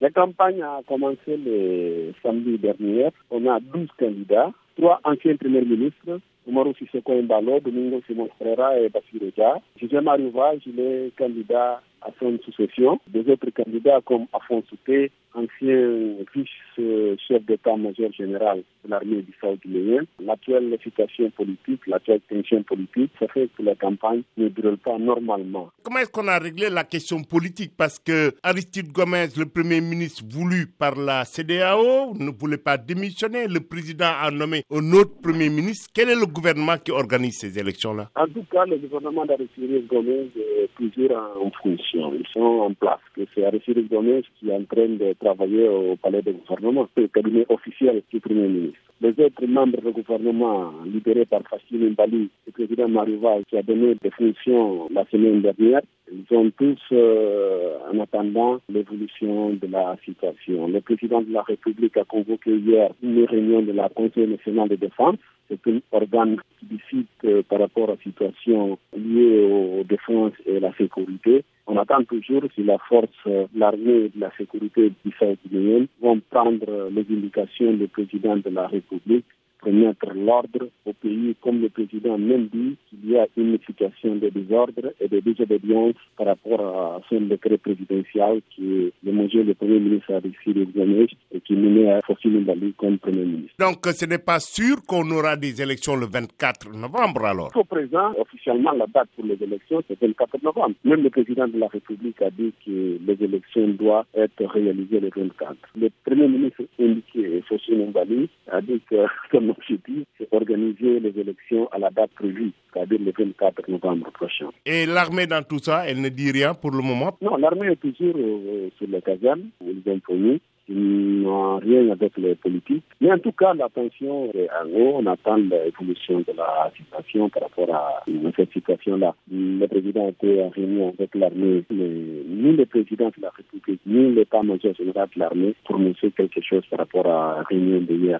La campagne a commencé le samedi dernier. On a 12 candidats, trois anciens premiers ministres, Umaru Sissoko Mbalo, Domingo Simon Ferreira et Bassirou Dia. José Mario il est candidat à son succession. Des autres candidats comme Afon Souté, ancien vice-chef d'état-major général de l'armée du guinéen. L'actuelle situation politique, l'actuelle tension politique, ça fait que la campagne ne déroule pas normalement. Comment est-ce qu'on a réglé la question politique? Parce que Aristide Gomez, le premier ministre voulu par la CDAO, ne voulait pas démissionner. Le président a nommé un autre premier ministre. Quel est le gouvernement qui organise ces élections-là? En tout cas, le gouvernement d'Aristide Gomez est toujours en fonction. Ils sont en place. C'est Aristide Gomez qui est en train de travailler au palais de gouvernement. C'est le cabinet officiel du premier ministre. Les autres membres du gouvernement, libérés par Fassine Mbali, le président Marival, qui a donné des fonctions la semaine dernière, ils sont tous euh, en attendant l'évolution de la situation. Le président de la République a convoqué hier une réunion de la Conseil national de défense. C'est un organe qui décide euh, par rapport à la situation liée aux défenses et à la sécurité. On attend toujours si la force, euh, l'armée et la sécurité du guinéenne vont prendre les indications du président de la République pour mettre l'ordre au pays, comme le président même dit qu'il y a une situation de désordre et de désobéissance par rapport à son décret présidentiel qui est le premier ministre a décidé et qui menait à Fossile Mbali comme premier ministre. Donc ce n'est pas sûr qu'on aura des élections le 24 novembre alors Au présent, officiellement, la date pour les élections, c'est le 24 novembre. Même le président de la République a dit que les élections doivent être réalisées le 24. Le premier ministre indiqué, Fossile Mbali, a dit que l'objectif, c'est organiser les élections à la date prévue, c'est-à-dire le 24 novembre prochain. Et l'armée dans tout ça, elle ne dit rien pour le moment? Non, l'armée est toujours euh, sur le caserne, ils ont promis qui n'ont rien avec les politiques. Mais en tout cas, l'attention est à haut. On attend l'évolution de la situation par rapport à cette situation-là. Le président a été réuni avec l'armée, mais ni le président de la République, ni l'état-major général de l'armée prononcé quelque chose par rapport à la réunion d'hier.